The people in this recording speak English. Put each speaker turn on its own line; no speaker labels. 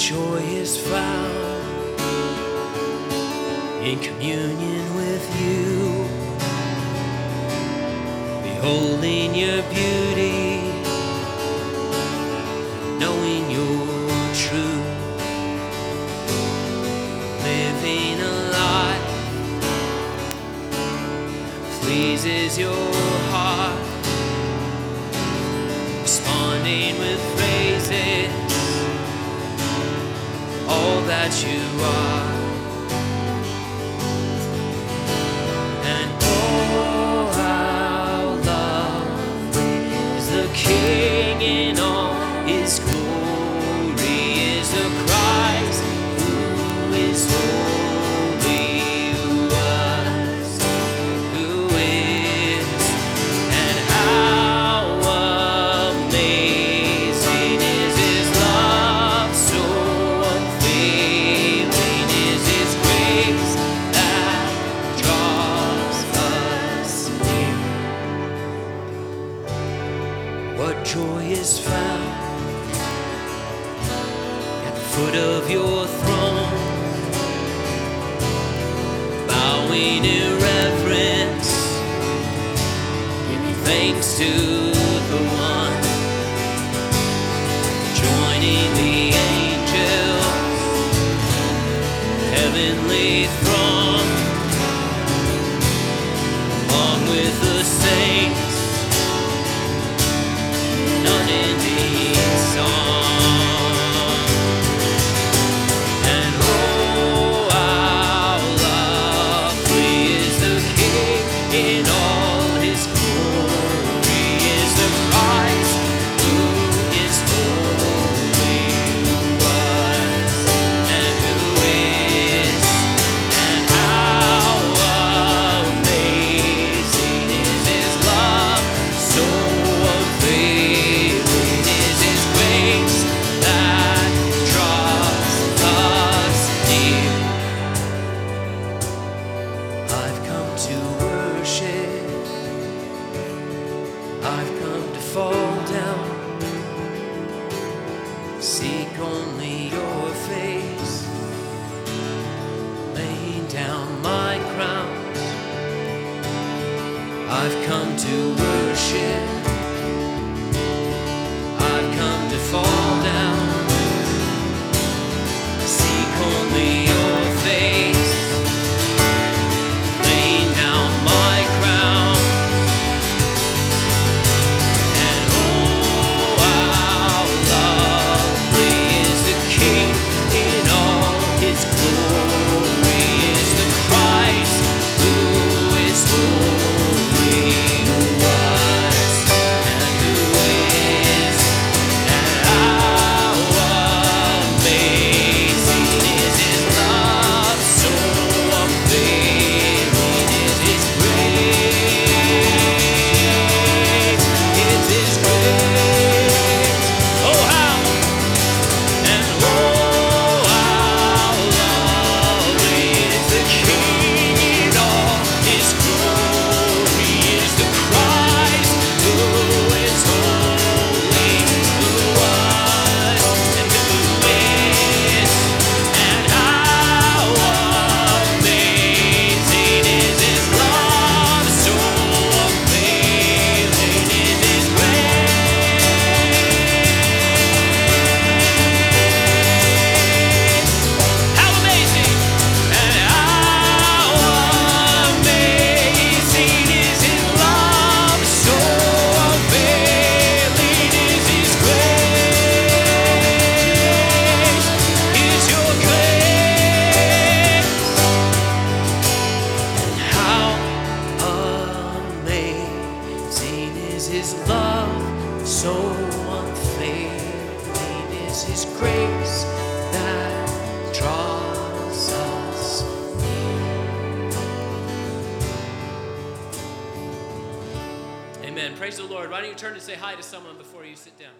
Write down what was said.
joy is found in communion with you, beholding your beauty, knowing your truth, living a life pleases your heart, responding with praises that you are. And oh, how lovely is the King in all his glory, is the Christ who is holy, joy is found at the foot of your throne, bowing in reverence, giving thanks to the one, joining the angels, heavenly throng, along with the saints, an unending song. To worship. Is His love, so unfailing is His grace that draws us near. Amen. Praise the Lord. Why don't you turn to say hi to someone before you sit down?